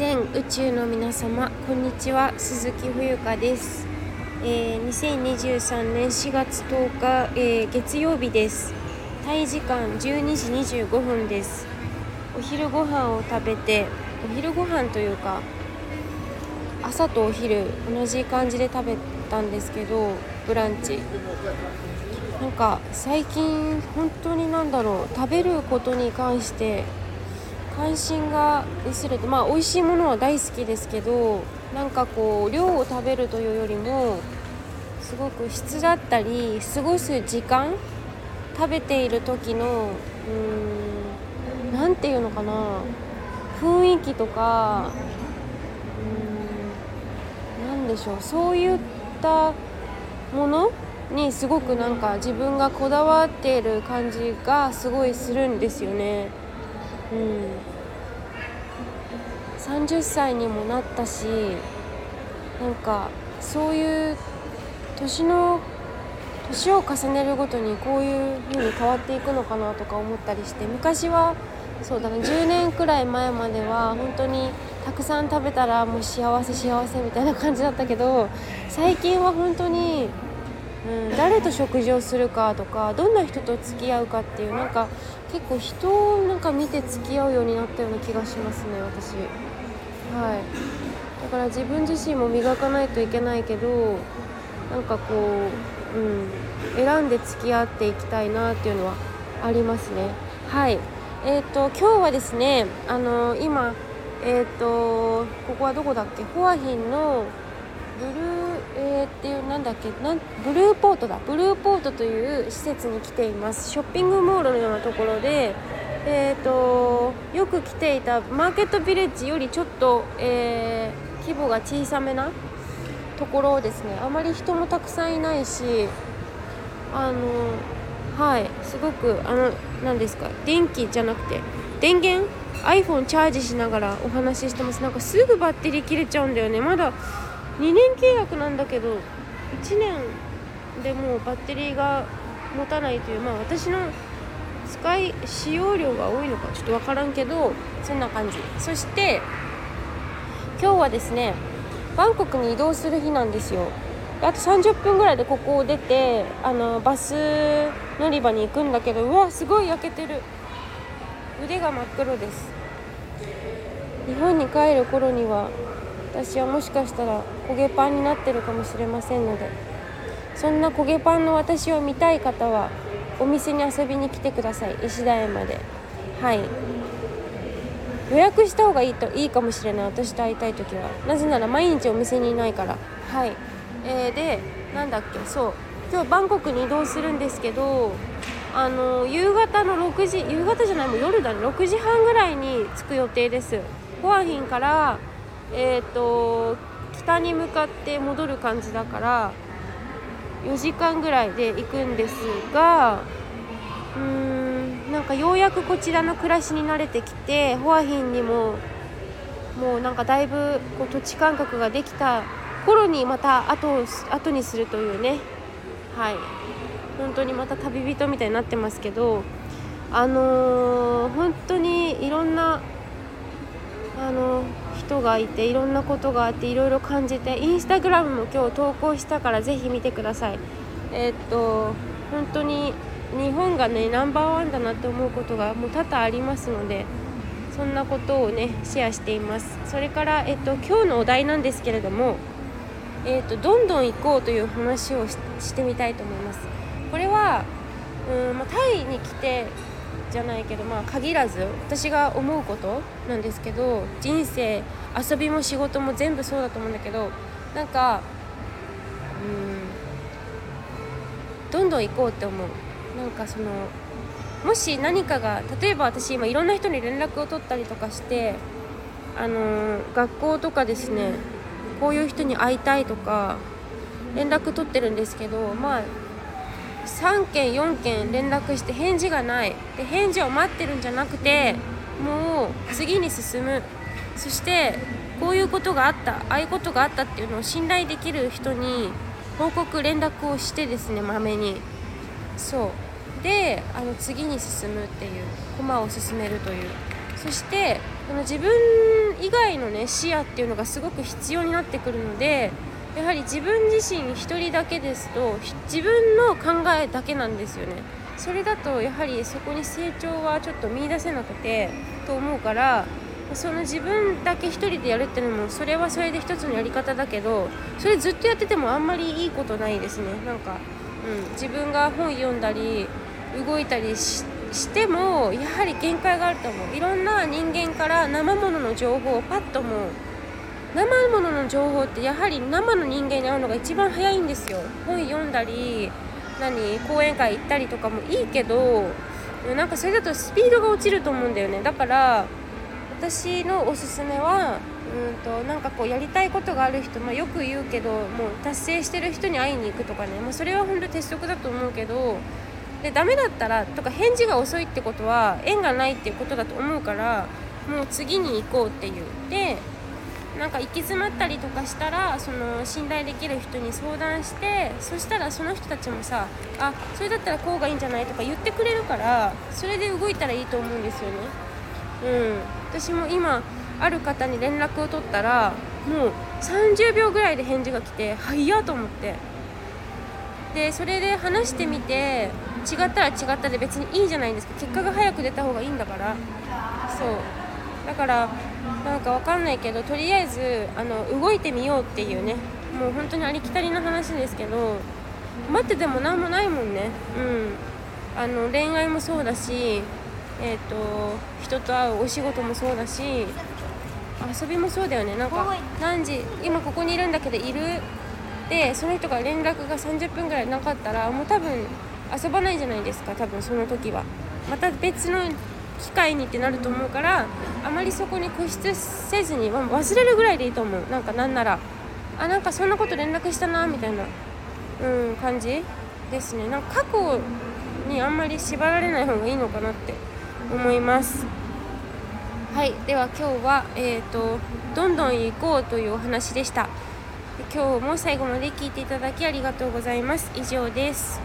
全宇宙の皆様こんにちは。鈴木冬香です、えー2023年4月10日、えー月曜日です。タイ時間12時25分です。お昼ご飯を食べてお昼ご飯というか朝とお昼同じ感じで食べたんですけどブランチ。なんか最近本当になんだろう。食べることに関して関心が薄れてまあ美味しいものは大好きですけどなんかこう量を食べるというよりもすごく質だったり過ごす時間食べている時のうんなんていうのかな雰囲気とかうんなんでしょうそういったものにすごくなんか自分がこだわっている感じがすごいするんですよね。うん、30歳にもなったしなんかそういう年の年を重ねるごとにこういう風に変わっていくのかなとか思ったりして昔はそうだね10年くらい前までは本当にたくさん食べたらもう幸せ幸せみたいな感じだったけど最近は本当に、うん、誰と食事をするかとかどんな人と付き合うかっていうなんか結構人をなんか見て付き合うようになったような気がしますね私。はい。だから自分自身も磨かないといけないけどなんかこう、うん、選んで付き合っていきたいなっていうのはありますね。はい。えっ、と今日はですねあの今えっ、とここはどこだっけ？ホアヒンのブルー、えーっていうなんだっけなんブルーポートだ。ブルーポートという施設に来ています。ショッピングモールのようなところでえー、とよく来ていたマーケットビレッジよりちょっと、えー規模が小さめなところですね。あまり人もたくさんいないしあのはいすごくあの何ですか電気じゃなくて電源？iPhone チャージしながらお話ししてます。なんかすぐバッテリー切れちゃうんだよね。まだ2年契約なんだけど1年でもうバッテリーが持たないというまあ私の使い使用量が多いのかちょっと分からんけどそんな感じ。そして今日はですねバンコクに移動する日なんですよ。あと30分ぐらいでここを出てあのバス乗り場に行くんだけどうわすごい焼けてる。腕が真っ黒です。日本に帰る頃には私はもしかしたら焦げパンになってるかもしれませんのでそんな焦げパンの私を見たい方はお店に遊びに来てください。石田園まで。はい。予約した方がいいといいかもしれない。私と会いたい時は。なぜなら毎日お店にいないから。はい、えー、でなんだっけ。そう。今日バンコクに移動するんですけどあの夕方の6時夕方じゃないもう夜だね。6時半ぐらいに着く予定です。ホアヒンからえっ、と北に向かって戻る感じだから4時間ぐらいで行くんですがうーんなんかようやくこちらの暮らしに慣れてきてホアヒンにももうなんかだいぶこう土地感覚ができた頃にまた後後にするというね。はい。本当にまた旅人みたいになってますけどあのー本当にいろんなあの人がいていろんなことがあっていろいろ感じてインスタグラムも今日投稿したからぜひ見てください。えーっと本当に日本がねナンバーワンだなって思うことがもう多々ありますのでそんなことをねシェアしています。それから、えっと、今日のお題なんですけれども、えっと、どんどん行こうという話をしてみたいと思います。これはうん、ま、タイに来てじゃないけどまあ限らず私が思うことなんですけど人生遊びも仕事も全部そうだと思うんだけどなんかうんどんどん行こうって思う。なんかそのもし何かが例えば私今いろんな人に連絡を取ったりとかしてあのー学校とかですねこういう人に会いたいとか連絡取ってるんですけどまあ3件4件連絡して返事がない。で返事を待ってるんじゃなくてもう次に進む。そしてこういうことがあった。ああいうことがあったっていうのを信頼できる人に報告連絡をしてですねまめに。そう。であの次に進むっていう駒を進めるという。そしてこの自分以外のね視野っていうのがすごく必要になってくるのでやはり自分自身1人だけですと自分の考えだけなんですよね。それだとやはりそこに成長はちょっと見いだせなくてと思うからその自分だけ1人でやるっていうのもそれはそれで一つのやり方だけどそれずっとやっててもあんまりいいことないですね。なんか、うん、自分が本読んだり動いたりしてもやはり限界があると思う。いろんな人間から生ものの情報をパッともう生ものの情報ってやはり生の人間に会うのが一番早いんですよ。本読んだり何講演会行ったりとかもいいけどなんかそれだとスピードが落ちると思うんだよね。だから私のおすすめはうんとなんかこうやりたいことがある人、まあ、よく言うけどもう達成してる人に会いに行くとかね、まあ、それは本当鉄則だと思うけどでダメだったらとか返事が遅いってことは縁がないっていうことだと思うからもう次に行こうっていうでなんか行き詰まったりとかしたらその信頼できる人に相談してそしたらその人たちもさあそれだったらこうがいいんじゃないとか言ってくれるからそれで動いたらいいと思うんですよね。うん、私も今ある方に連絡を取ったらもう30秒ぐらいで返事が来て早っと思って。でそれで話してみて違ったら違ったで別にいいじゃないですか。結果が早く出た方がいいんだから。そう。だからなんかわかんないけどとりあえずあの動いてみようっていうね。もう本当にありきたりな話ですけど待ってても何もないもんね。うん。あの恋愛もそうだしえっ、ー、と人と会うお仕事もそうだし遊びもそうだよね。なんか何時今ここにいるんだけどいる？でその人が連絡が30分ぐらいなかったらもう多分遊ばないじゃないですか多分その時は。また別の機会にってなると思うからあまりそこに固執せずに、忘れるぐらいでいいと思う。なんかなんなら。あなんかそんなこと連絡したなみたいな。うん感じですね。なんか過去にあんまり縛られない方がいいのかなって思います。はい。では今日はえっ、ー、とどんどん行こうというお話でした。今日も最後まで聞いていただきありがとうございます。以上です。